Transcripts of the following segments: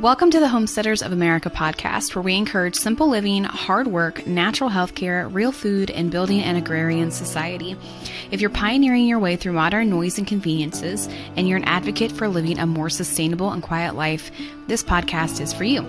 Welcome to the Homesteaders of America podcast, where we encourage simple living, hard work, natural health care, real food, and building an agrarian society. If you're pioneering your way through modern noise and conveniences, and you're an advocate for living a more sustainable and quiet life, this podcast is for you.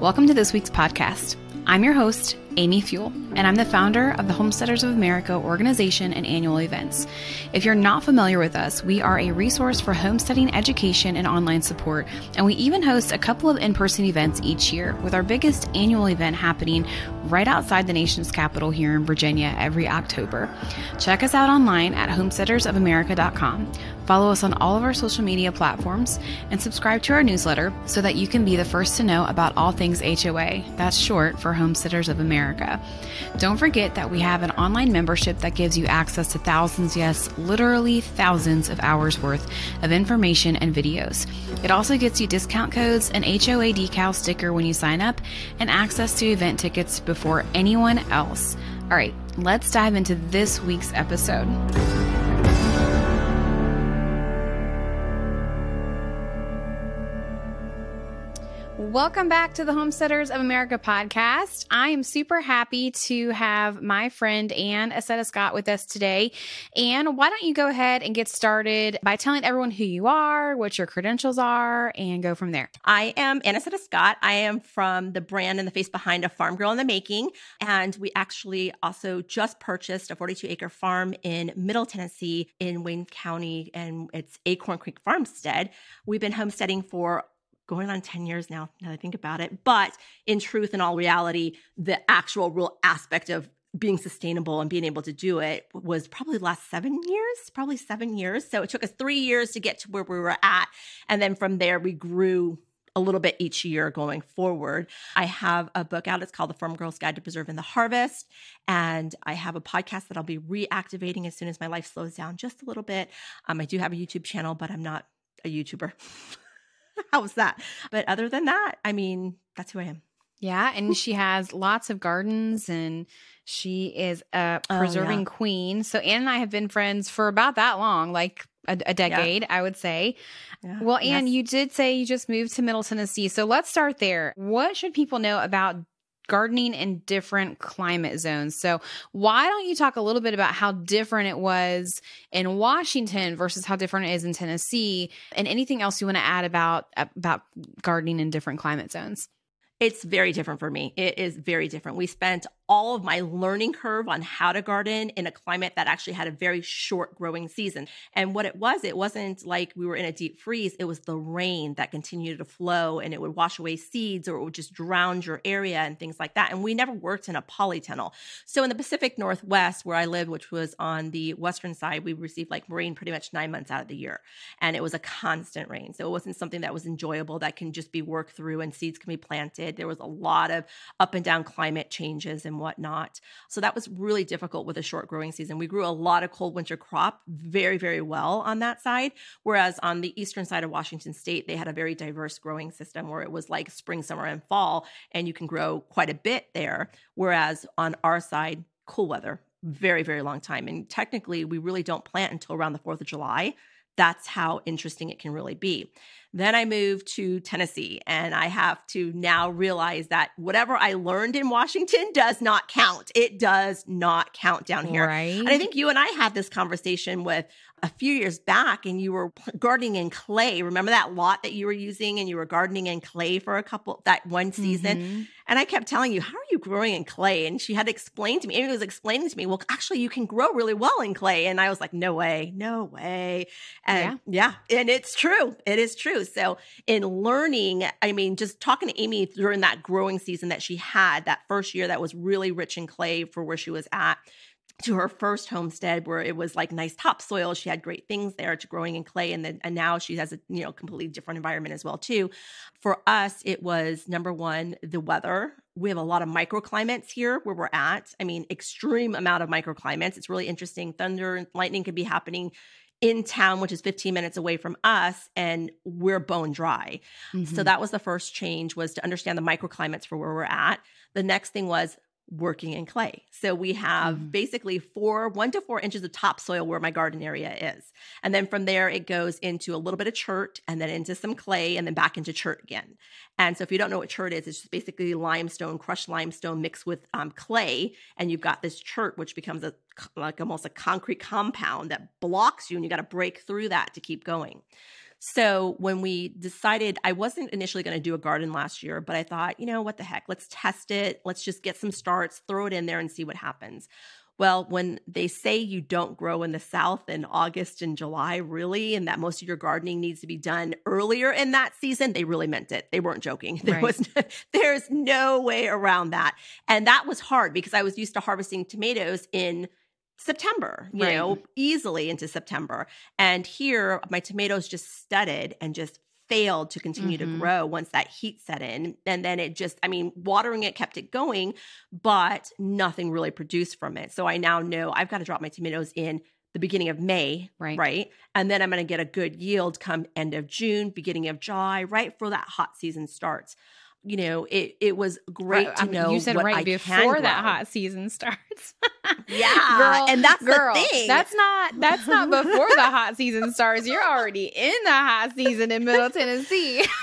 Welcome to this week's podcast. I'm your host, Amy Fewell, and I'm the founder of the Homesteaders of America organization and annual events. If you're not familiar with us, we are a resource for homesteading education and online support, and we even host a couple of in person events each year, with our biggest annual event happening right outside the nation's capital here in Virginia every October. Check us out online at homesteadersofamerica.com. Follow us on all of our social media platforms and subscribe to our newsletter so that you can be the first to know about all things HOA. That's short for Homesteaders of America. Don't forget that we have an online membership that gives you access to thousands, yes, literally thousands of hours worth of information and videos. It also gets you discount codes, an HOA decal sticker when you sign up, and access to event tickets before anyone else. All right, let's dive into this week's episode. Welcome back to the Homesteaders of America podcast. I am super happy to have my friend Anne Accetta Scott with us today. Ann, why don't you go ahead and get started by telling everyone who you are, what your credentials are, and go from there. I am Anne Accetta Scott. I am from the brand and the face behind a Farm Girl in the Making. And we actually also just purchased a 42 acre farm in Middle Tennessee in Wayne County, and it's Acorn Creek Farmstead. We've been homesteading for going on 10 years now, now that I think about it. But in truth and all reality, the actual real aspect of being sustainable and being able to do it was probably the last seven years, probably seven years. So it took us three years to get to where we were at. And then from there, we grew a little bit each year going forward. I have a book out. It's called The Farm Girl's Guide to Preserving the Harvest. And I have a podcast that I'll be reactivating as soon as my life slows down just a little bit. Um, I do have a YouTube channel, but I'm not a YouTuber. How's that? But other than that, I mean, that's who I am. Yeah, and she has lots of gardens and she is a oh, preserving oh, yeah. queen. So Ann and I have been friends for about that long, like a, a decade, yeah. I would say. Yeah. Well, Ann, yes. you did say you just moved to Middle Tennessee. So let's start there. What should people know about gardening in different climate zones. So, why don't you talk a little bit about how different it was in Washington versus how different it is in Tennessee and anything else you want to add about about gardening in different climate zones? It's very different for me. It is very different. We spent all of my learning curve on how to garden in a climate that actually had a very short growing season. And what it was, it wasn't like we were in a deep freeze, it was the rain that continued to flow and it would wash away seeds or it would just drown your area and things like that. And we never worked in a polytunnel. So in the Pacific Northwest, where I lived, which was on the western side, we received like rain pretty much nine months out of the year. And it was a constant rain. So it wasn't something that was enjoyable that can just be worked through and seeds can be planted. There was a lot of up and down climate changes and whatnot. So that was really difficult with a short growing season. We grew a lot of cold winter crop very, very well on that side. Whereas on the eastern side of Washington state, they had a very diverse growing system where it was like spring, summer, and fall, and you can grow quite a bit there. Whereas on our side, cool weather, very, very long time. And technically, we really don't plant until around the 4th of July. That's how interesting it can really be. Then I moved to Tennessee and I have to now realize that whatever I learned in Washington does not count. It does not count down here. Right. And I think you and I had this conversation with a few years back and you were gardening in clay. Remember that lot that you were using and you were gardening in clay for a couple that one season? Mm-hmm. And I kept telling you, how are you growing in clay? And she had explained to me, Amy was explaining to me, well, actually you can grow really well in clay. And I was like, no way, no way. And yeah, yeah and it's true. It is true. So in learning, I mean, just talking to Amy during that growing season that she had that first year that was really rich in clay for where she was at to her first homestead where it was like nice topsoil. She had great things there to growing in clay. And then and now she has a you know completely different environment as well too. For us, it was number one, the weather. We have a lot of microclimates here where we're at. I mean, extreme amount of microclimates. It's really interesting. Thunder and lightning could be happening in town, which is 15 minutes away from us, and we're bone dry. Mm-hmm. So that was the first change was to understand the microclimates for where we're at. The next thing was working in clay. So we have Mhm. basically four, one to four inches of topsoil where my garden area is. And then from there, it goes into a little bit of chert and then into some clay and then back into chert again. And so if you don't know what chert is, it's just basically limestone, crushed limestone mixed with um, clay. And you've got this chert, which becomes a like almost a concrete compound that blocks you and you got to break through that to keep going. So when we decided, I wasn't initially going to do a garden last year, but I thought, you know, what the heck? Let's test it. Let's just get some starts, throw it in there and see what happens. Well, when they say you don't grow in the South in August and July, really, and that most of your gardening needs to be done earlier in that season, they really meant it. They weren't joking. There Right. was there's no way around that. And that was hard because I was used to harvesting tomatoes in September, you Right. know, easily into September. And here, my tomatoes just studded and just failed to continue Mhm. to grow once that heat set in. And then it just, I mean, watering it kept it going, but nothing really produced from it. So I now know I've got to drop my tomatoes in the beginning of May, Right. right? And then I'm going to get a good yield come end of June, beginning of July, right before that hot season starts. You know, it it was great I to mean, know you said what right I before that hot season starts. Yeah, girl, and that's girl, the thing. That's not that's not before the hot season starts. You're already in the hot season in Middle Tennessee.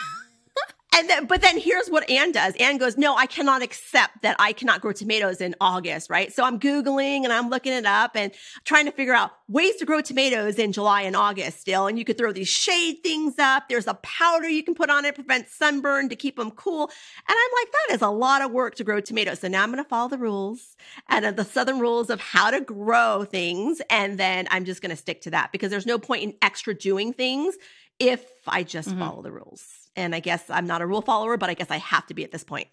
Then, but then here's what Anne does. Anne goes, No, I cannot accept that I cannot grow tomatoes in August, right? So I'm Googling and I'm looking it up and trying to figure out ways to grow tomatoes in July and August still. And you could throw these shade things up. There's a powder you can put on it, prevent sunburn to keep them cool. And I'm like, that is a lot of work to grow tomatoes. So now I'm going to follow the rules and the Southern rules of how to grow things. And then I'm just going to stick to that because there's no point in extra doing things if I just Mhm. follow the rules. And I guess I'm not a rule follower, but I guess I have to be at this point.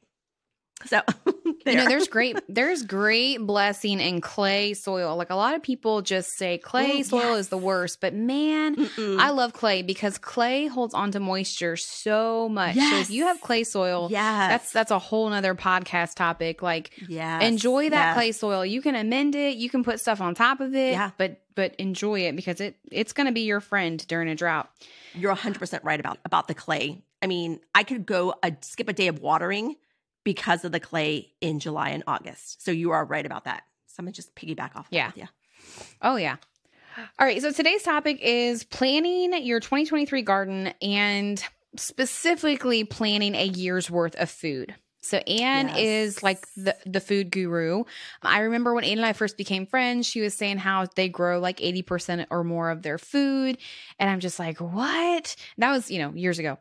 So there. You know, there's great there's great blessing in clay soil. Like a lot of people just say clay Ooh, soil yes. is the worst, but man, Mm-mm. I love clay because clay holds onto moisture so much. So if you have clay soil, yeah, that's that's a whole nother podcast topic. Like yeah, enjoy that yes. clay soil. You can amend it, you can put stuff on top of it, Yeah. but but enjoy it because it it's gonna be your friend during a drought. You're 100 percent right about about the clay. I mean, I could go a, skip a day of watering because of the clay in July and August. So you are right about that. So I'm gonna just piggyback off. Yeah. That with Oh yeah. All right, so today's topic is planning your 2023 garden and specifically planning a year's worth of food. So Anne Yes. is like the the food guru. I remember when Anne and I first became friends, she was saying how they grow like 80% or more of their food. And I'm just like, what? That was, you know, years ago.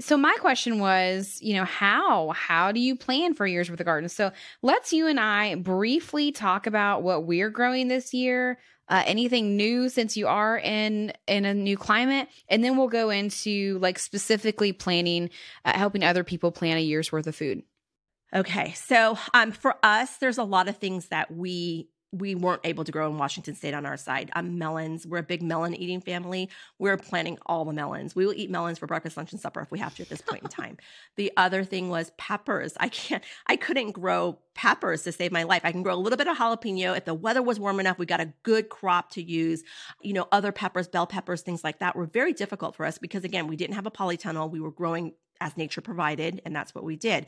So my question was, you know, how? How do you plan for year's worth of garden? So let's you and I briefly talk about what we're growing this year. Uh, anything new since you are in in a new climate and then we'll go into like specifically planning uh, helping other people plan a year's worth of food Okay, so um, for us, there's a lot of things that we we weren't able to grow in Washington State on our side. Um, melons, we're a big melon eating family. We're planting all the melons. We will eat melons for breakfast, lunch, and supper if we have to at this point in time. The other thing was peppers. I can't, I couldn't grow peppers to save my life. I can grow a little bit of jalapeno if the weather was warm enough. We got a good crop to use. You know, other peppers, bell peppers, things like that were very difficult for us because again, we didn't have a polytunnel. We were growing as nature provided, and that's what we did.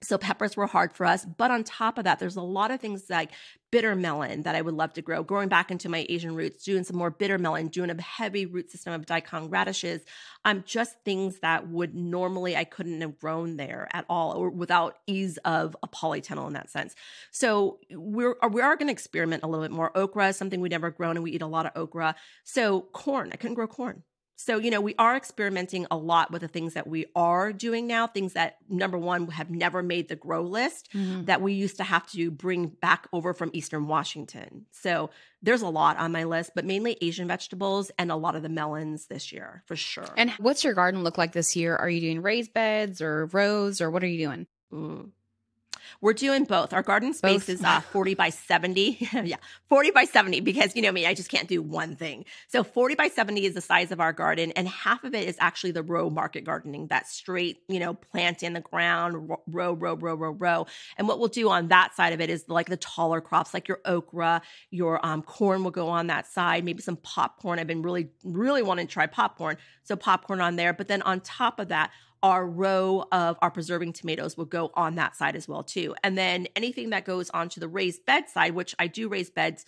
So peppers were hard for us. But on top of that, there's a lot of things like bitter melon that I would love to grow, growing back into my Asian roots, doing some more bitter melon, doing a heavy root system of daikon radishes. Um, just things that would normally I couldn't have grown there at all or without ease of a polytunnel in that sense. So we're we are going to experiment a little bit more. Okra is something we'd never grown and we eat a lot of okra. So corn, I couldn't grow corn. So, you know, we are experimenting a lot with the things that we are doing now, things that number one have never made the grow list that we used to have to bring back over from Eastern Washington. So, there's a lot on my list, but mainly Asian vegetables and a lot of the melons this year for sure. And what's your garden look like this year? Are you doing raised beds or rows or what are you doing? Mm. We're doing both. Our garden space Both. is uh, 40 by 70. yeah, 40 by 70 because you know me, I just can't do one thing. So 40 by 70 is the size of our garden, and half of it is actually the row market gardening, that straight, you know, plant in the ground, row, row, row, row, row. And what we'll do on that side of it is like the taller crops, like your okra, your um, corn will go on that side, maybe some popcorn. I've been really, really wanting to try popcorn. So popcorn on there. But then on top of that, our row of our preserving tomatoes will go on that side as well too. And then anything that goes onto the raised bed side, which I do raise beds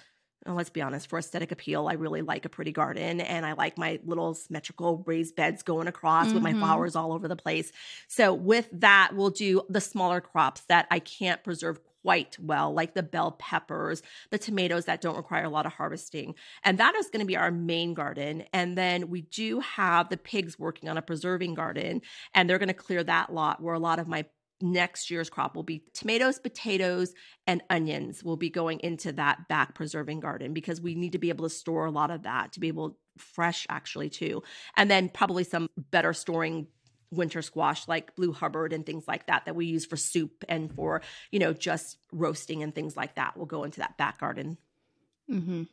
and let's be honest, for aesthetic appeal, I really like a pretty garden and I like my little symmetrical raised beds going across mm-hmm. with my mm-hmm. flowers all over the place. So, with that, we'll do the smaller crops that I can't preserve quite well, like the bell peppers, the tomatoes that don't require a lot of harvesting. And that is going to be our main garden. And then we do have the pigs working on a preserving garden, and they're going to clear that lot where a lot of my next year's crop will be tomatoes, potatoes, and onions will be going into that back preserving garden because we need to be able to store a lot of that to be able fresh actually too. And then probably some better storing winter squash like blue hubbard and things like that that we use for soup and for, you know, just roasting and things like that will go into that back garden. Mm-hmm.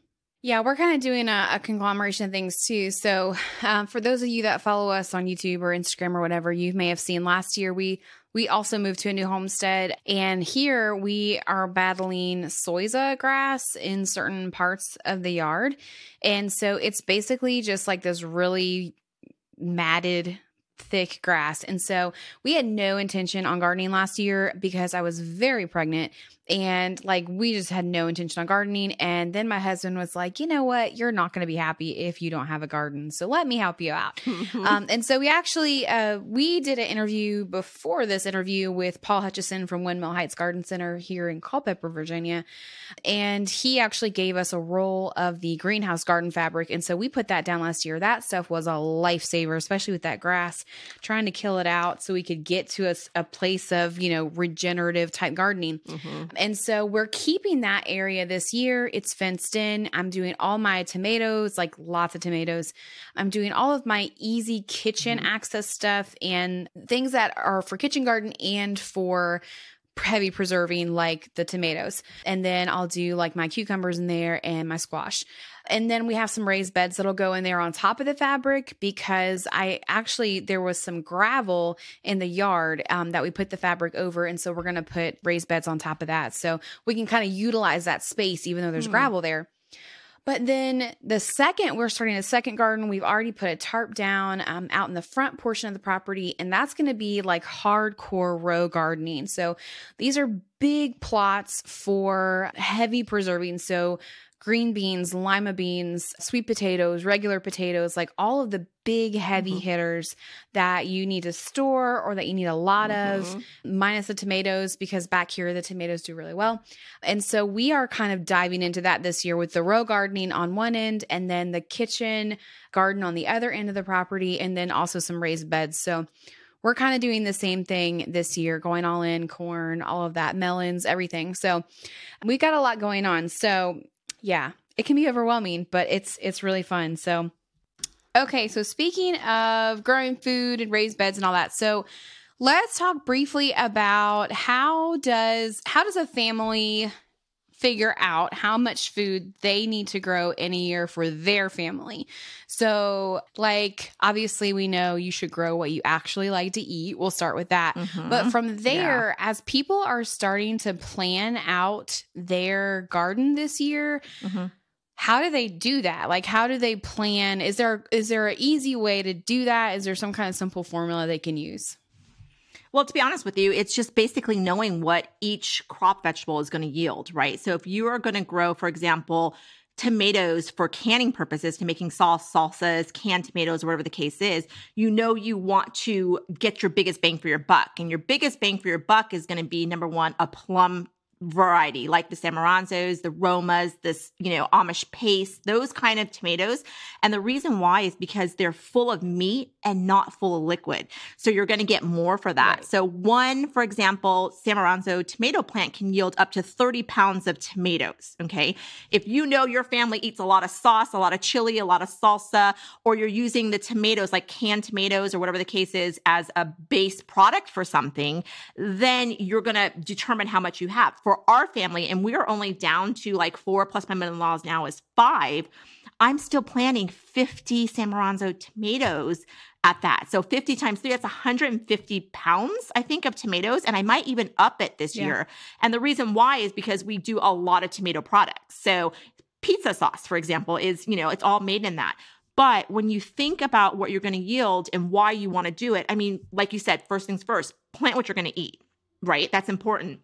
Yeah, we're kind of doing a, a, conglomeration of things too. So, um, for those of you that follow us on YouTube or Instagram or whatever, you may have seen last year we we also moved to a new homestead, and here we are battling zoysia grass in certain parts of the yard, and so it's basically just like this really matted thick grass. And so we had no intention on gardening last year because I was very pregnant and like we just had no intention on gardening. And then my husband was like you know what? You're not going to be happy if you don't have a garden. So let me help you out. Um, and so we actually uh, we did an interview before this interview with paul hutchison from windmill heights garden center here in culpeper virginia. And he actually gave us a roll of the greenhouse garden fabric. And so we put that down last year. That stuff was a lifesaver especially with that grass trying to kill it out so we could get to a, a place of you know regenerative type gardening. Mm-hmm. And so we're keeping that area this year. It's fenced in. I'm doing all my tomatoes, like lots of tomatoes. I'm doing all of my easy kitchen mm-hmm. access stuff and things that are for kitchen garden and for heavy preserving like the tomatoes. And then I'll do like my cucumbers in there and my squash. And then we have some raised beds that'll go in there on top of the fabric because I actually, there was some gravel in the yard um, that we put the fabric over. And so we're going to put raised beds on top of that. So we can kind of utilize that space, even though there's mm. gravel there. But then the second we're starting a second garden, we've already put a tarp down um, out in the front portion of the property, and that's going to be like hardcore row gardening. So these are big plots for heavy preserving. So green beans, lima beans, sweet potatoes, regular potatoes, like all of the big heavy mm-hmm. hitters that you need to store or that you need a lot mm-hmm. of, minus the tomatoes, because back here the tomatoes do really well. And so we are kind of diving into that this year with the row gardening on one end and then the kitchen garden on the other end of the property, and then also some raised beds. So we're kind of doing the same thing this year, going all in corn, all of that, melons, everything. So we've got a lot going on. So yeah, it can be overwhelming, but it's it's really fun. So okay, so speaking of growing food and raised beds and all that. So let's talk briefly about how does how does a family figure out how much food they need to grow in a year for their family. So, like, obviously, we know you should grow what you actually like to eat. We'll start with that. Mm-hmm. But from there, yeah. as people are starting to plan out their garden this year, mm-hmm how do they do that like how do they plan is there is there an easy way to do that is there some kind of simple formula they can use well, to be honest with you, it's just basically knowing what each crop vegetable is going to yield, right? So if you are going to grow, for example, tomatoes for canning purposes to making sauce, salsas, canned tomatoes, whatever the case is, you know you want to get your biggest bang for your buck. And your biggest bang for your buck is going to be number one, a plum variety, like the Samaranzos, the Romas, this, you know, Amish paste, those kind of tomatoes. And the reason why is because they're full of meat and not full of liquid. So you're going to get more for that. Right. So one, for example, Samaranzo tomato plant can yield up to 30 pounds of tomatoes. Okay. If you know your family eats a lot of sauce, a lot of chili, a lot of salsa, or you're using the tomatoes like canned tomatoes or whatever the case is as a base product for something, then you're going to determine how much you have for our family, and we are only down to like four plus my mother in law's now is five, I'm still planting 50 San Samaranzo tomatoes at that. So 50 times three, that's 150 pounds, I think, of tomatoes. And I might even up it this yeah. year. And the reason why is because we do a lot of tomato products. So pizza sauce, for example, is, you know, it's all made in that But when you think about what you're going to yield and why you want to do it, I mean, like you said, first things first, plant what you're going to eat, right? That's important.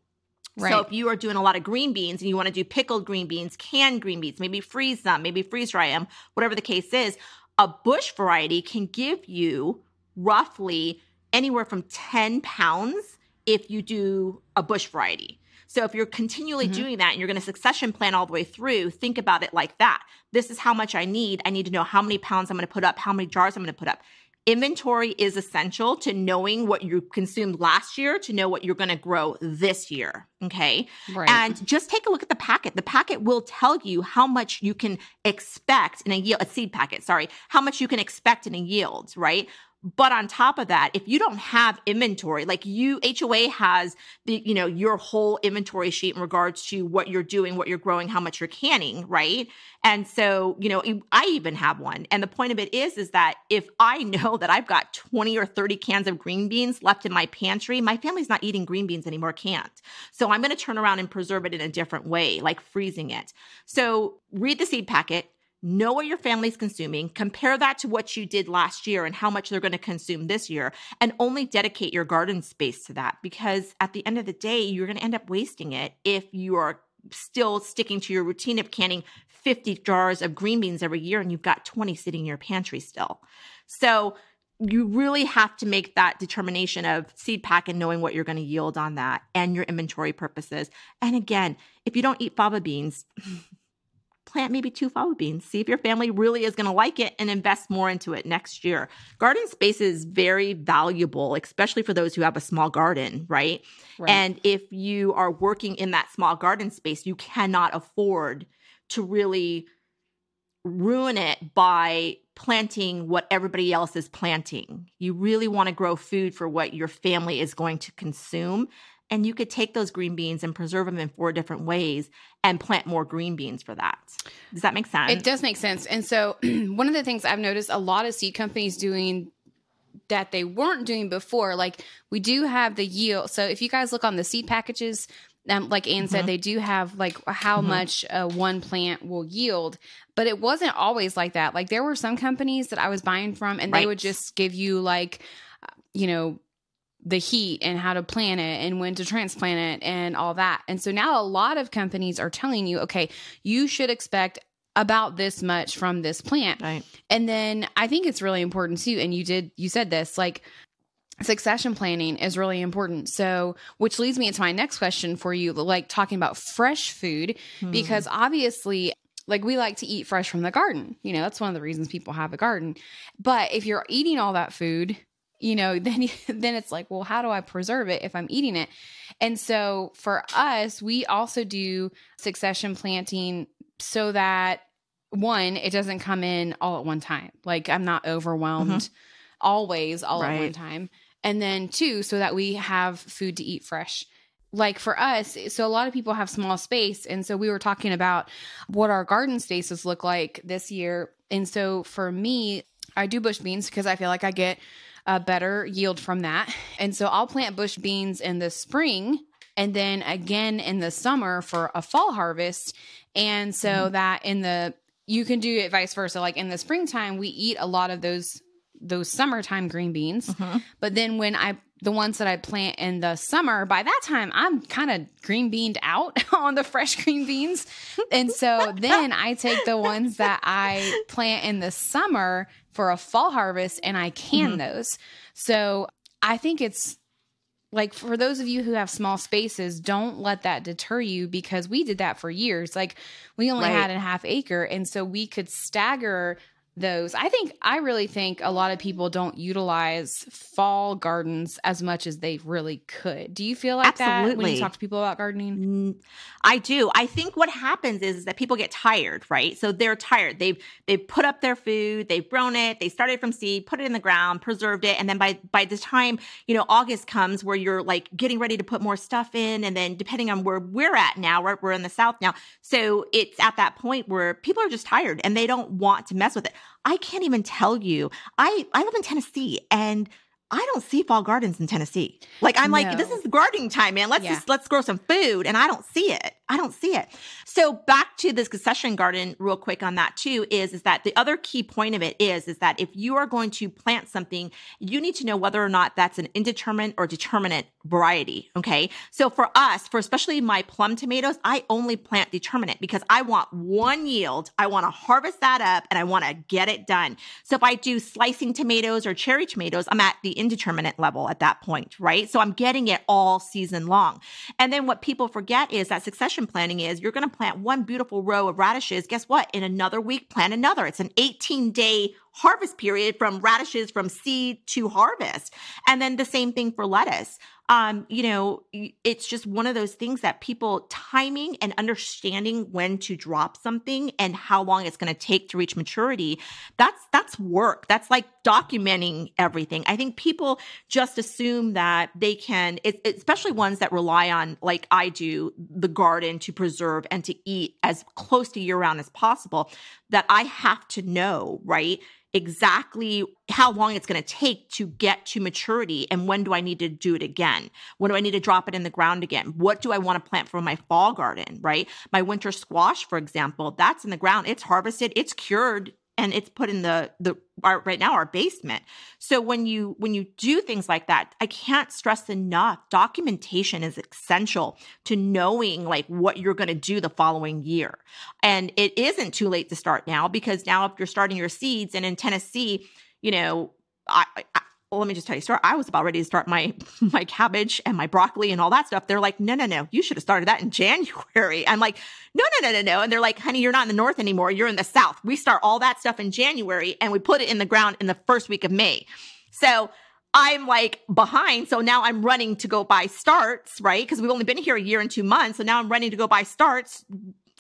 Right. So if you are doing a lot of green beans and you want to do pickled green beans, canned green beans, maybe freeze them, maybe freeze dry them, whatever the case is, a bush variety can give you roughly anywhere from 10 pounds if you do a bush variety. So if you're continually mm-hmm. doing that and you're going to succession plan all the way through, think about it like that. This is how much I need. I need to know how many pounds I'm going to put up, how many jars I'm going to put up. Inventory is essential to knowing what you consumed last year to know what you're going to grow this year. Okay. Right. And just take a look at the packet. The packet will tell you how much you can expect in a yield, a seed packet, sorry, how much you can expect in a yield, right? But on top of that, if you don't have inventory, like you, HOA has the, you know, your whole inventory sheet in regards to what you're doing, what you're growing, how much you're canning, right? And so, you know, I even have one. And the point of it is, is that if I know that I've got 20 or 30 cans of green beans left in my pantry, my family's not eating green beans anymore, can't. So I'm going to turn around and preserve it in a different way, like freezing it. So read the seed packet, know what your family's consuming, compare that to what you did last year and how much they're going to consume this year, and only dedicate your garden space to that. Because at the end of the day, you're going to end up wasting it if you are still sticking to your routine of canning 50 jars of green beans every year and you've got 20 sitting in your pantry still. So, you really have to make that determination of seed pack and knowing what you're going to yield on that and your inventory purposes. And again, if you don't eat fava beans, plant maybe two fava beans. See if your family really is going to like it and invest more into it next year. Garden space is very valuable, especially for those who have a small garden, right? right? And if you are working in that small garden space, you cannot afford to really ruin it by planting what everybody else is planting. You really want to grow food for what your family is going to consume. And you could take those green beans and preserve them in four different ways and plant more green beans for that. Does that make sense? It does make sense. And so, one of the things I've noticed a lot of seed companies doing that they weren't doing before, like we do have the yield. So, if you guys look on the seed packages, um, like Anne mm-hmm. said, they do have like how mm-hmm. much uh, one plant will yield, but it wasn't always like that. Like there were some companies that I was buying from, and right. they would just give you like, uh, you know, the heat and how to plant it and when to transplant it and all that. And so now a lot of companies are telling you, okay, you should expect about this much from this plant. Right. And then I think it's really important too. And you did, you said this like, succession planning is really important. So, which leads me into my next question for you, like talking about fresh food, mm-hmm. because obviously, like we like to eat fresh from the garden. You know, that's one of the reasons people have a garden. But if you're eating all that food, you know, then then it's like, well, how do I preserve it if I'm eating it? And so for us, we also do succession planting so that one, it doesn't come in all at one time. Like I'm not overwhelmed mm-hmm. always all right. at one time. And then two, so that we have food to eat fresh like for us, so a lot of people have small space. And so we were talking about what our garden spaces look like this year. And so for me, I do bush beans because I feel like I get a better yield from that. And so I'll plant bush beans in the spring and then again in the summer for a fall harvest. And so mm-hmm. that in the you can do it vice versa. Like in the springtime, we eat a lot of those those summertime green beans. Mm-hmm. But then when I the ones that I plant in the summer, by that time I'm kind of green beaned out on the fresh green beans. And so then I take the ones that I plant in the summer for a fall harvest and I can mm-hmm. those. So I think it's like for those of you who have small spaces, don't let that deter you because we did that for years. Like we only right. had a half acre and so we could stagger those. I think I really think a lot of people don't utilize fall gardens as much as they really could. Do you feel like Absolutely. that when you talk to people about gardening? I do. I think what happens is, is that people get tired, right? So they're tired. They've they've put up their food, they've grown it, they started from seed, put it in the ground, preserved it, and then by by the time, you know, August comes where you're like getting ready to put more stuff in and then depending on where we're at now, we're, we're in the south now. So it's at that point where people are just tired and they don't want to mess with it. I can't even tell you. I I live in Tennessee and I don't see fall gardens in Tennessee. Like I'm no. like, this is gardening time, man. Let's yeah. just let's grow some food. And I don't see it. I don't see it. So back to this succession garden real quick on that too is, is that the other key point of it is, is that if you are going to plant something, you need to know whether or not that's an indeterminate or determinate variety. Okay. So for us, for especially my plum tomatoes, I only plant determinate because I want one yield. I want to harvest that up and I want to get it done. So if I do slicing tomatoes or cherry tomatoes, I'm at the indeterminate level at that point, right? So I'm getting it all season long. And then what people forget is that succession planning is you're going to plant one beautiful row of radishes. Guess what? In another week, plant another. It's an 18 day harvest period from radishes from seed to harvest. And then the same thing for lettuce um, you know, it's just one of those things that people timing and understanding when to drop something and how long it's going to take to reach maturity. That's that's work. That's like documenting everything. I think people just assume that they can, it, especially ones that rely on, like I do, the garden to preserve and to eat as close to year round as possible. That I have to know, right? exactly how long it's going to take to get to maturity and when do I need to do it again? When do I need to drop it in the ground again? What do I want to plant for my fall garden, right? My winter squash, for example, that's in the ground, it's harvested, it's cured and it's put in the the our, right now our basement so when you when you do things like that i can't stress enough documentation is essential to knowing like what you're going to do the following year and it isn't too late to start now because now if you're starting your seeds and in tennessee you know I, I well, let me just tell you, start. I was about ready to start my my cabbage and my broccoli and all that stuff. They're like, no, no, no, you should have started that in January. I'm like, no, no, no, no, no. And they're like, honey, you're not in the north anymore. You're in the south. We start all that stuff in January and we put it in the ground in the first week of May. So I'm like behind. So now I'm running to go buy starts, right? Because we've only been here a year and two months. So now I'm running to go buy starts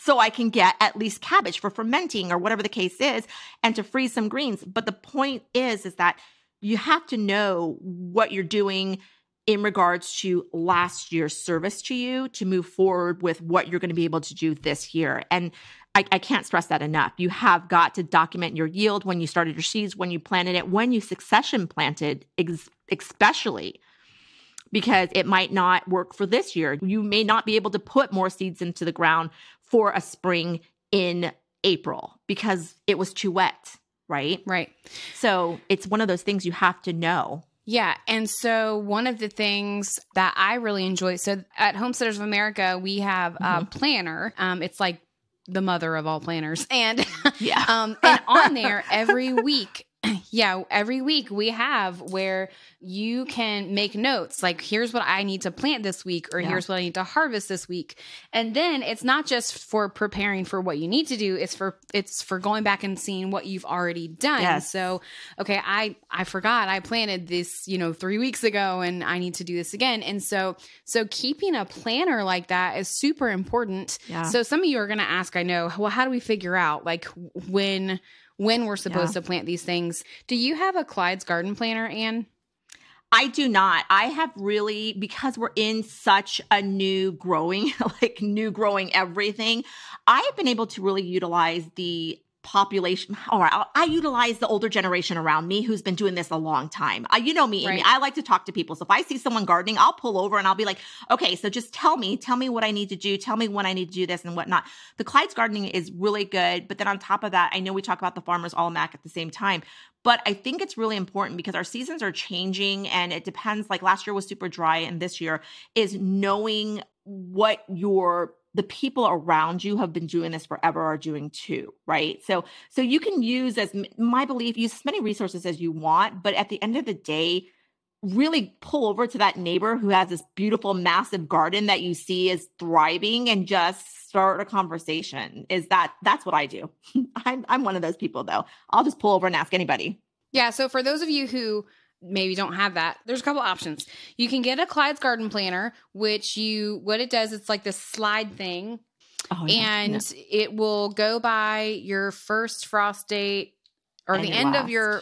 so I can get at least cabbage for fermenting or whatever the case is and to freeze some greens. But the point is, is that you have to know what you're doing in regards to last year's service to you to move forward with what you're going to be able to do this year. And I, I, can't stress that enough. You have got to document your yield when you started your seeds, when you planted it, when you succession planted, ex- especially because it might not work for this year. You may not be able to put more seeds into the ground for a spring in April because it was too wet right? Right. So it's one of those things you have to know. Yeah. And so one of the things that I really enjoy, so at Homesteaders of America, we have mm-hmm. a planner. Um, it's like the mother of all planners. And yeah. um, and on there every week yeah, every week we have where you can make notes like, here's what I need to plant this week, or yeah. here's what I need to harvest this week. And then it's not just for preparing for what you need to do, it's for it's for going back and seeing what you've already done. Yes. So, okay, I I forgot I planted this, you know, 3 weeks ago and I need to do this again. And so so keeping a planner like that is super important. Yeah. So some of you are going to ask, I know, well, how do we figure out like when when we're supposed yeah. to plant these things. Do you have a Clyde's garden planner, Anne? I do not. I have really, because we're in such a new growing, like new growing everything, I have been able to really utilize the population or I, I utilize the older generation around me who's been doing this a long time. Uh, you know me, Amy. Right. I like to talk to people. So if I see someone gardening, I'll pull over and I'll be like, okay, so just tell me, tell me what I need to do. Tell me when I need to do this and whatnot. The Clyde's gardening is really good. But then on top of that, I know we talk about the farmer's almanac at the same time, but I think it's really important because our seasons are changing and it depends. Like last year was super dry and this year is knowing what your the people around you have been doing this forever are doing too right? So so you can use as my belief use as many resources as you want but at the end of the day really pull over to that neighbor who has this beautiful massive garden that you see is thriving and just start a conversation. Is that that's what i do. I'm i'm one of those people though. I'll just pull over and ask anybody. Yeah so for those of you who maybe don't have that, there's a couple options. You can get a Clyde's garden planner, which you what it does, it's like this slide thing. Oh, and it will go by your first frost date or and the end last. of your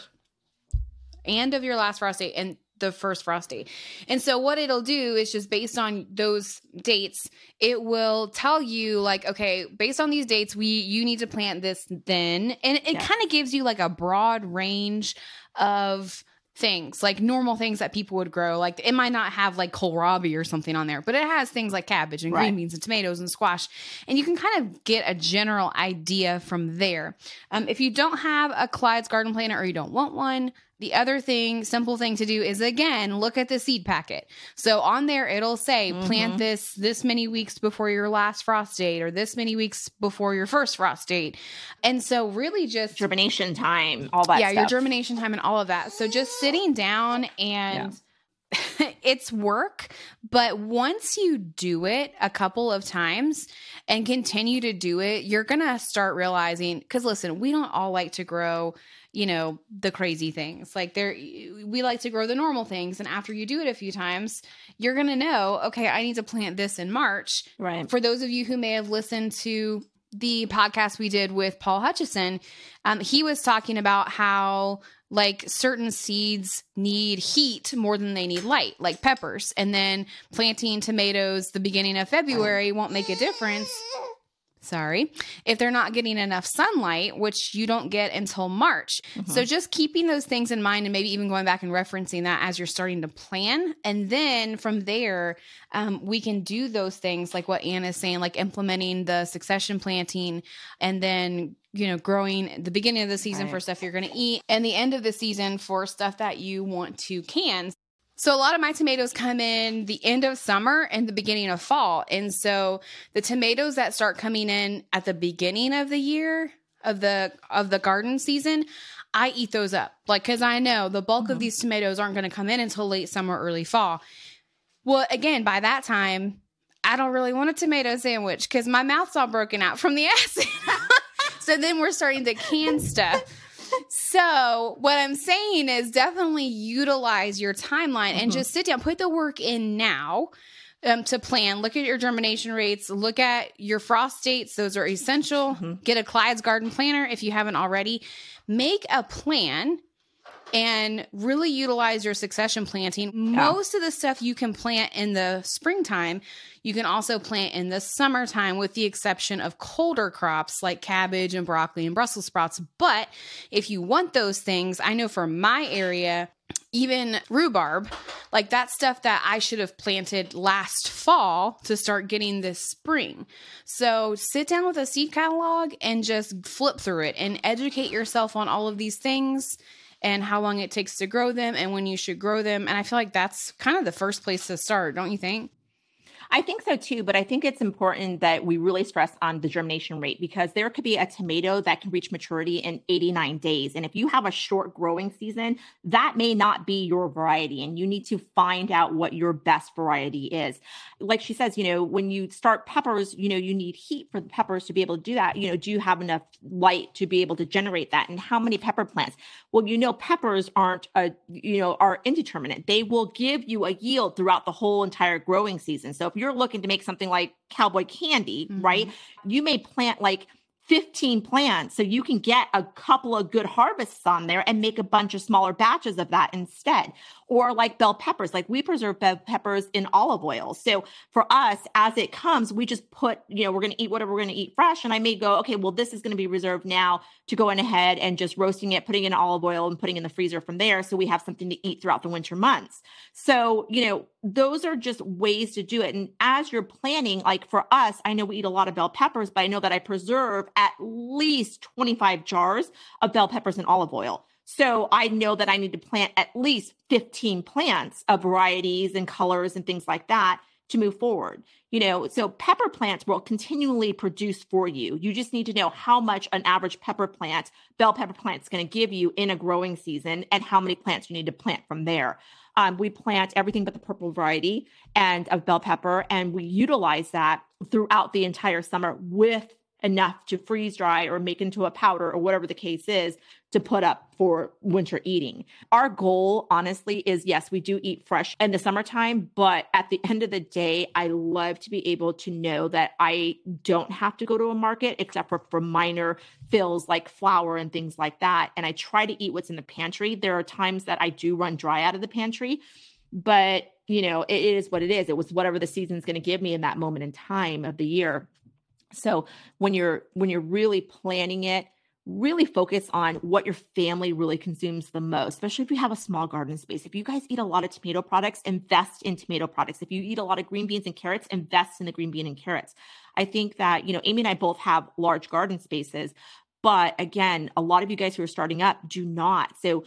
end of your last frost date and the first frost date. And so what it'll do is just based on those dates, it will tell you like, okay, based on these dates, we you need to plant this then. And it yes. kind of gives you like a broad range of things like normal things that people would grow. Like it might not have like kohlrabi or something on there, but it has things like cabbage and right. green beans and tomatoes and squash. And you can kind of get a general idea from there. Um, if you don't have a Clyde's garden planter or you don't want one, the other thing, simple thing to do is again, look at the seed packet. So on there, it'll say mm-hmm. plant this this many weeks before your last frost date or this many weeks before your first frost date. And so really just germination time, all that Yeah, stuff. your germination time and all of that. So just sitting down and yeah. it's work, but once you do it a couple of times and continue to do it, you're going to start realizing cuz listen, we don't all like to grow you know the crazy things. Like there we like to grow the normal things. And after you do it a few times you're going to know okay i need to plant this in march. Right. For those of you who may have listened to the podcast we did with paul hutchison um, he was talking about how like certain seeds need heat more than they need light like peppers. And then planting tomatoes the beginning of february won't make a difference sorry, if they're not getting enough sunlight, which you don't get until March. Mm-hmm. So just keeping those things in mind and maybe even going back and referencing that as you're starting to plan. And then from there, um, we can do those things like what Anna's saying, like implementing the succession planting and then you know, growing the beginning of the season right. for stuff you're going to eat and the end of the season for stuff that you want to can. So a lot of my tomatoes come in the end of summer and the beginning of fall. And so the tomatoes that start coming in at the beginning of the year of the of the garden season, I eat those up. Like cuz I know the bulk mm-hmm. of these tomatoes aren't going to come in until late summer early fall. Well, again, by that time, I don't really want a tomato sandwich cuz my mouth's all broken out from the acid. so then we're starting to can stuff so what I'm saying is definitely utilize your timeline mm-hmm. and just sit down, put the work in now. Um, to plan, look at your germination rates, look at your frost dates. Those are essential. Mm-hmm. Get a Clyde's Garden Planner if you haven't already. Make a plan and really utilize your succession planting. Yeah. Most of the stuff you can plant in the springtime, you can also plant in the summertime, with the exception of colder crops like cabbage and broccoli and Brussels sprouts. But if you want those things, I know for my area, even rhubarb, like that stuff that I should have planted last fall to start getting this spring. So sit down with a seed catalog and just flip through it and educate yourself on all of these things and how long it takes to grow them and when you should grow them. And I feel like that's kind of the first place to start, don't you think? I think so too, but I think it's important that we really stress on the germination rate because there could be a tomato that can reach maturity in 89 days. And if you have a short growing season, that may not be your variety. And you need to find out what your best variety is. Like she says, you know, when you start peppers, you know, you need heat for the peppers to be able to do that. You know, do you have enough light to be able to generate that? And how many pepper plants? Well, you know, peppers aren't a, you know, are indeterminate. They will give you a yield throughout the whole entire growing season. So if you're looking to make something like cowboy candy, mm-hmm. right? You may plant like 15 plants so you can get a couple of good harvests on there and make a bunch of smaller batches of that instead. Or like bell peppers like we preserve bell peppers in olive oil. So for us as it comes we just put you know we're going to eat whatever we're going to eat fresh. And i may go okay well this is going to be reserved now to go in ahead and just roasting it putting in olive oil and putting in the freezer from there so we have something to eat throughout the winter months. So you know those are just ways to do it. And as you're planning like for us i know we eat a lot of bell peppers but i know that i preserve at least 25 jars of bell peppers and olive oil. So I know that I need to plant at least 15 plants of varieties and colors and things like that to move forward. You know, so pepper plants will continually produce for you. You just need to know how much an average pepper plant, bell pepper plant is going to give you in a growing season and how many plants you need to plant from there. Um, we plant everything but the purple variety and of bell pepper, and we utilize that throughout the entire summer with enough to freeze dry or make into a powder or whatever the case is to put up for winter eating. Our goal, honestly, is yes, we do eat fresh in the summertime, but at the end of the day, I love to be able to know that I don't have to go to a market except for, for minor fills like flour and things like that. And I try to eat what's in the pantry. There are times that I do run dry out of the pantry, but you know, it is what it is. It was whatever the season's going to give me in that moment in time of the year. So when you're when you're really planning it really focus on what your family really consumes the most, especially if you have a small garden space. If you guys eat a lot of tomato products, invest in tomato products. If you eat a lot of green beans and carrots, invest in the green bean and carrots. I think that, you know, Amy and I both have large garden spaces, but again, a lot of you guys who are starting up do not. So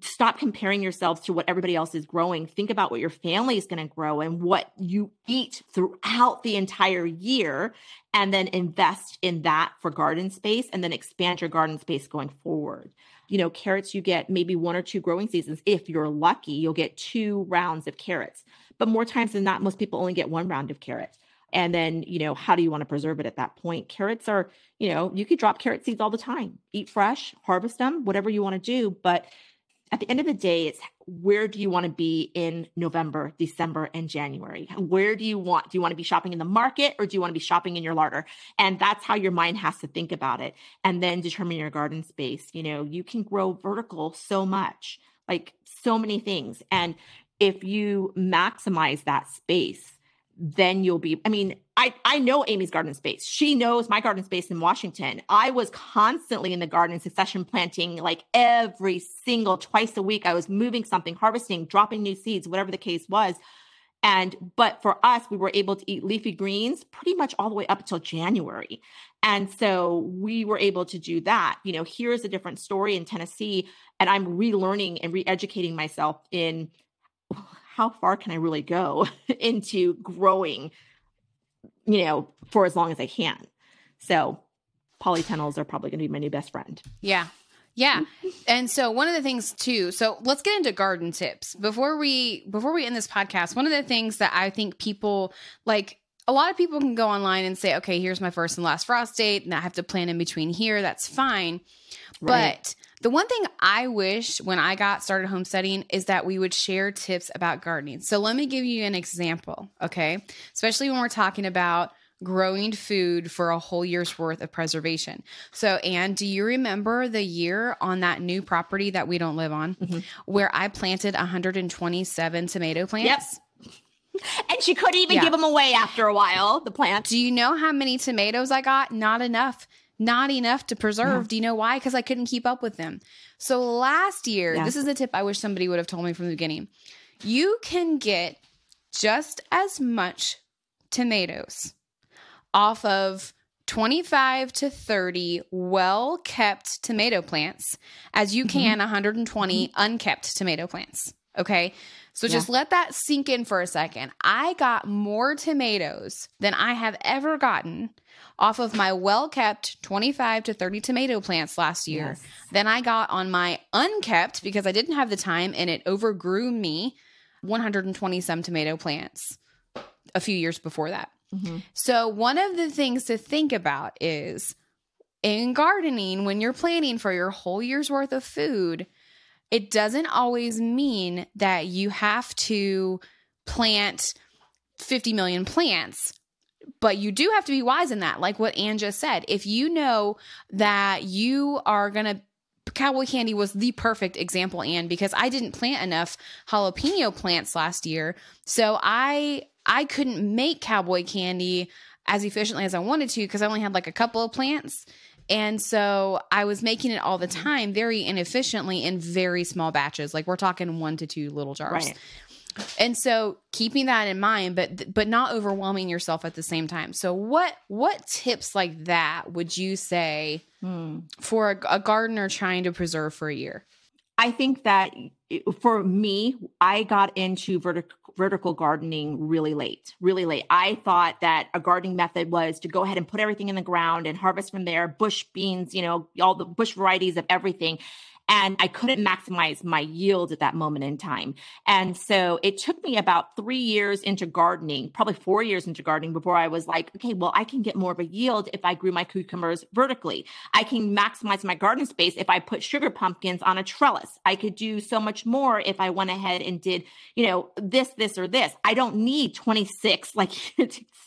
stop comparing yourselves to what everybody else is growing. Think about what your family is going to grow and what you eat throughout the entire year, and then invest in that for garden space and then expand your garden space going forward. You know, carrots, you get maybe one or two growing seasons. If you're lucky, you'll get two rounds of carrots. But more times than not, most people only get one round of carrots. And then, you know, how do you want to preserve it at that point? Carrots are, you know, you could drop carrot seeds all the time. Eat fresh, harvest them, whatever you want to do. But at the end of the day, it's where do you want to be in November, December, and January? Where do you want? Do you want to be shopping in the market or do you want to be shopping in your larder? And that's how your mind has to think about it. And then determine your garden space. You know, you can grow vertical so much, like so many things. And if you maximize that space, then you'll be i mean i i know amy's garden space. She knows my garden space in washington. I was constantly in the garden succession planting like every single twice a week. I was moving something harvesting dropping new seeds whatever the case was. And but for us we were able to eat leafy greens pretty much all the way up until january. And so we were able to do that. You know here's a different story in tennessee and i'm relearning and re-educating myself in how far can I really go into growing, you know, for as long as I can? So polytunnels are probably going to be my new best friend. Yeah. Yeah. And so one of the things too, so let's get into garden tips. Before we before we end this podcast, one of the things that I think people like a lot of people can go online and say, okay, here's my first and last frost date, and I have to plan in between here. That's fine. Right. But the one thing I wish when I got started homesteading is that we would share tips about gardening. So let me give you an example, okay? Especially when we're talking about growing food for a whole year's worth of preservation. So, Anne, do you remember the year on that new property that we don't live on mm-hmm. where I planted 127 tomato plants? Yep. And she couldn't even yeah. give them away after a while, the plants. Do you know how many tomatoes I got? Not enough not enough to preserve. Yeah. Do you know why? Because I couldn't keep up with them. So last year, yeah. this is a tip I wish somebody would have told me from the beginning. You can get just as much tomatoes off of 25 to 30 well kept tomato plants as you mm-hmm. can 120 mm-hmm. unkept tomato plants. Okay. So yeah. just let that sink in for a second. I got more tomatoes than I have ever gotten off of my well kept 25 to 30 tomato plants last year yes. than I got on my unkept because I didn't have the time and it overgrew me 120 some tomato plants a few years before that. Mm-hmm. So, one of the things to think about is in gardening, when you're planning for your whole year's worth of food, it doesn't always mean that you have to plant 50 million plants but you do have to be wise in that like what anne just said if you know that you are going to cowboy candy was the perfect example anne because i didn't plant enough jalapeno plants last year so i i couldn't make cowboy candy as efficiently as i wanted to because i only had like a couple of plants and so I was making it all the time very inefficiently in very small batches. Like we're talking one to two little jars. Right. And so keeping that in mind but but not overwhelming yourself at the same time. So what what tips like that would you say hmm. for a, a gardener trying to preserve for a year? I think that for me, I got into vertical vertical gardening really late, really late. I thought that a gardening method was to go ahead and put everything in the ground and harvest from there, bush beans, you know, all the bush varieties of everything and I couldn't maximize my yield at that moment in time. And so it took me about three years into gardening, probably four years into gardening before I was like, okay, well, I can get more of a yield if I grew my cucumbers vertically. I can maximize my garden space if I put sugar pumpkins on a trellis. I could do so much more if I went ahead and did, you know, this, this, or this. I don't need 26 like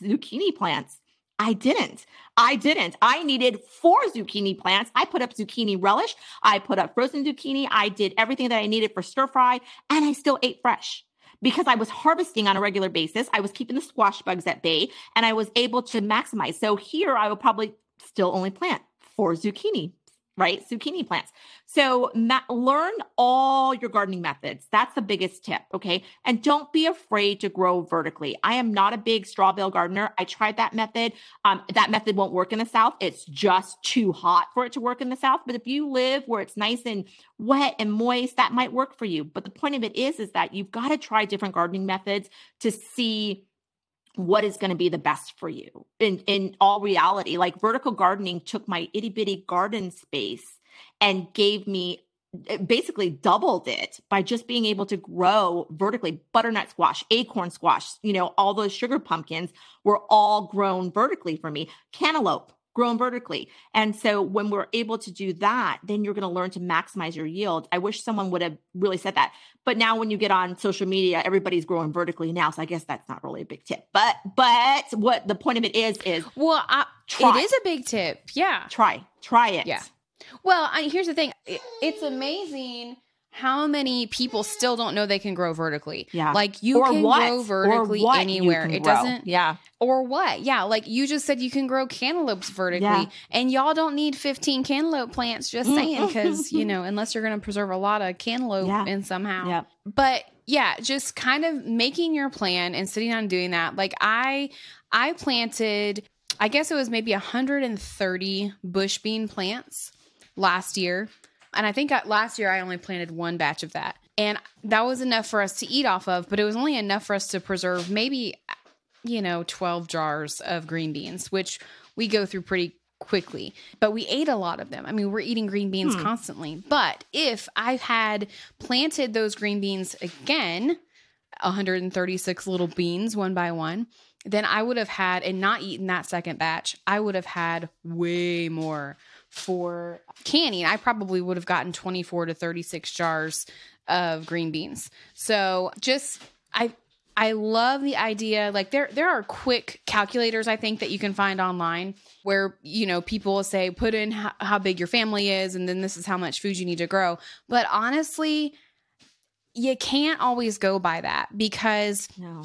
zucchini plants. I didn't. I didn't. I needed four zucchini plants. I put up zucchini relish. I put up frozen zucchini. I did everything that I needed for stir fry, and I still ate fresh because I was harvesting on a regular basis. I was keeping the squash bugs at bay, and I was able to maximize. So here, I will probably still only plant four zucchini right? Zucchini plants. So ma- learn all your gardening methods. That's the biggest tip. Okay. And don't be afraid to grow vertically. I am not a big straw bale gardener. I tried that method. Um, that method won't work in the South. It's just too hot for it to work in the South. But if you live where it's nice and wet and moist, that might work for you. But the point of it is, is that you've got to try different gardening methods to see what is going to be the best for you in in all reality. Like vertical gardening took my itty bitty garden space and gave me eh, basically doubled it by just being able to grow vertically. Butternut squash acorn squash you know all those sugar pumpkins were all grown vertically for me. Cantaloupe grown vertically. And so when we're able to do that, then you're going to learn to maximize your yield. I wish someone would have really said that. But now when you get on social media, everybody's growing vertically now. So I guess that's not really a big tip. But but what the point of it is is well, I, it is a big tip. Yeah. Try. Try it. Yeah. Well, I, here's the thing. It, it's amazing how many people still don't know they can grow vertically? Yeah. Like you or can what? grow vertically anywhere. It grow. doesn't Yeah. or what? Yeah, like you just said you can grow cantaloupes vertically Yeah. and y'all don't need 15 cantaloupe plants just saying cuz you know, unless you're going to preserve a lot of cantaloupe Yeah. in somehow. Yeah. But yeah, just kind of making your plan and sitting down and doing that. Like I I planted I guess it was maybe 130 bush bean plants last year. And I think I- last year I only planted one batch of that. And that was enough for us to eat off of, but it was only enough for us to preserve maybe, you know, 12 jars of green beans, which we go through pretty quickly. But we ate a lot of them. I mean, we're eating green beans Hmm. constantly. But if I had planted those green beans again, 136 little beans one by one, then I would have had, and not eaten that second batch, I would have had way more for canning. I probably would have gotten 24 to 36 jars of green beans. So just, I, I love the idea. Like there, there are quick calculators I think that you can find online where you know people will say put in how, how big your family is, and then this is how much food you need to grow. But honestly, you can't always go by that because No.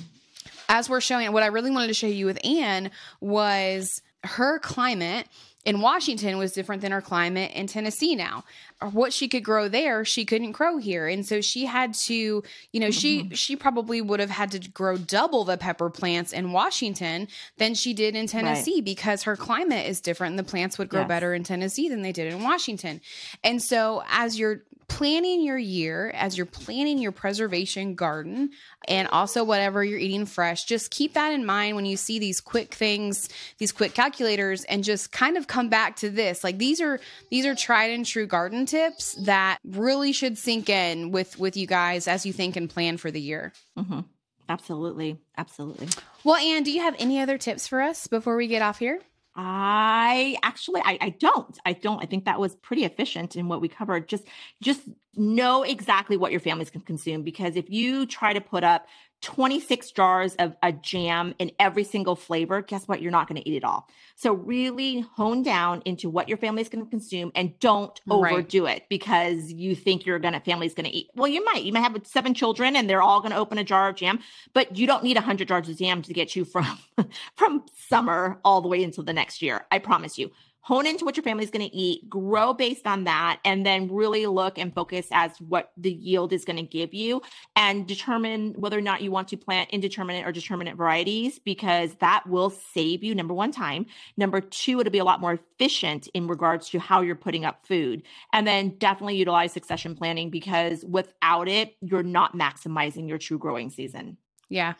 as we're showing, what I really wanted to show you with Anne was her climate in Washington was different than her climate in Tennessee now. Or What she could grow there, she couldn't grow here. And so she had to, you know, she mm-hmm. she probably would have had to grow double the pepper plants in Washington than she did in Tennessee because her climate is different and the plants would grow Yes. better in Tennessee than they did in Washington. And so as you're planning your year, as you're planning your preservation garden, and also whatever you're eating fresh, just keep that in mind when you see these quick things, these quick calculators, and just kind of come back to this. Like these are these are tried and true garden tips that really should sink in with with you guys as you think and plan for the year. hmm Absolutely. Absolutely. Well, Anne, do you have any other tips for us before we get off here? I actually I, I don't. I don't. I think that was pretty efficient in what we covered. Just just know exactly what your families can consume because if you try to put up 26 jars of a jam in every single flavor, guess what? You're not going to eat it all. So really hone down into what your family's going to consume and don't Right. overdo it because you think your gonna family's going to eat. Well, you might. You might have seven children and they're all going to open a jar of jam, but you don't need 100 jars of jam to get you from from summer all the way until the next year. I promise you. Hone into what your family's going to eat, grow based on that, and then really look and focus as what the yield is going to give you and determine whether or not you want to plant indeterminate or determinate varieties because that will save you number one time. Number two it'll be a lot more efficient in regards to how you're putting up food. And then definitely utilize succession planting because without it you're not maximizing your true growing season. Yeah.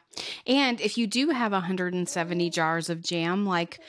And if you do have 170 jars of jam, like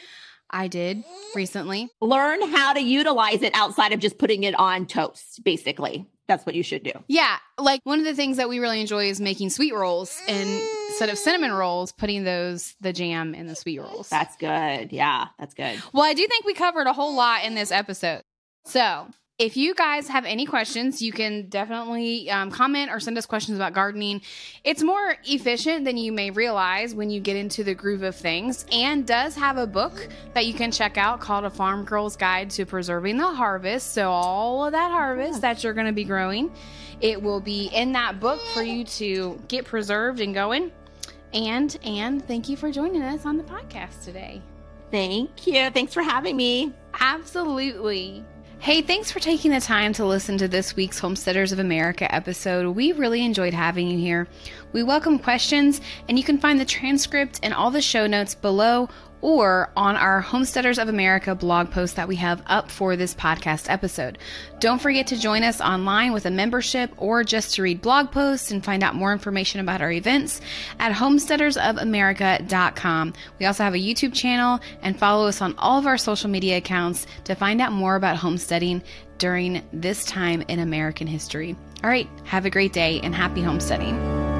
I did recently, learn how to utilize it outside of just putting it on toast basically. That's what you should do. Yeah, like one of the things that we really enjoy is making sweet rolls and instead of cinnamon rolls, putting those the jam in the sweet rolls. that's good. Yeah that's good. Well, I do think we covered a whole lot in this episode. So, if you guys have any questions, you can definitely um, comment or send us questions about gardening. It's more efficient than you may realize when you get into the groove of things, Anne does have a book that you can check out called A Farm Girl's Guide to Preserving the Harvest. So, all of that harvest that you're going to be growing, it will be in that book for you to get preserved Anne going. And and thank you for joining us on the podcast today. thank you thanks for having me Absolutely. Hey, thanks for taking the time to listen to this week's Homesteaders of America episode. We really enjoyed having you here. We welcome questions, and you can find the transcript and all the show notes below or on our Homesteaders of America blog post that we have up for this podcast episode. Don't forget to join us online with a membership or just to read blog posts and find out more information about our events at homesteadersofamerica.com. We also have a YouTube channel and follow us on all of our social media accounts to find out more about homesteading during this time in American history. All right, have a great day and happy homesteading.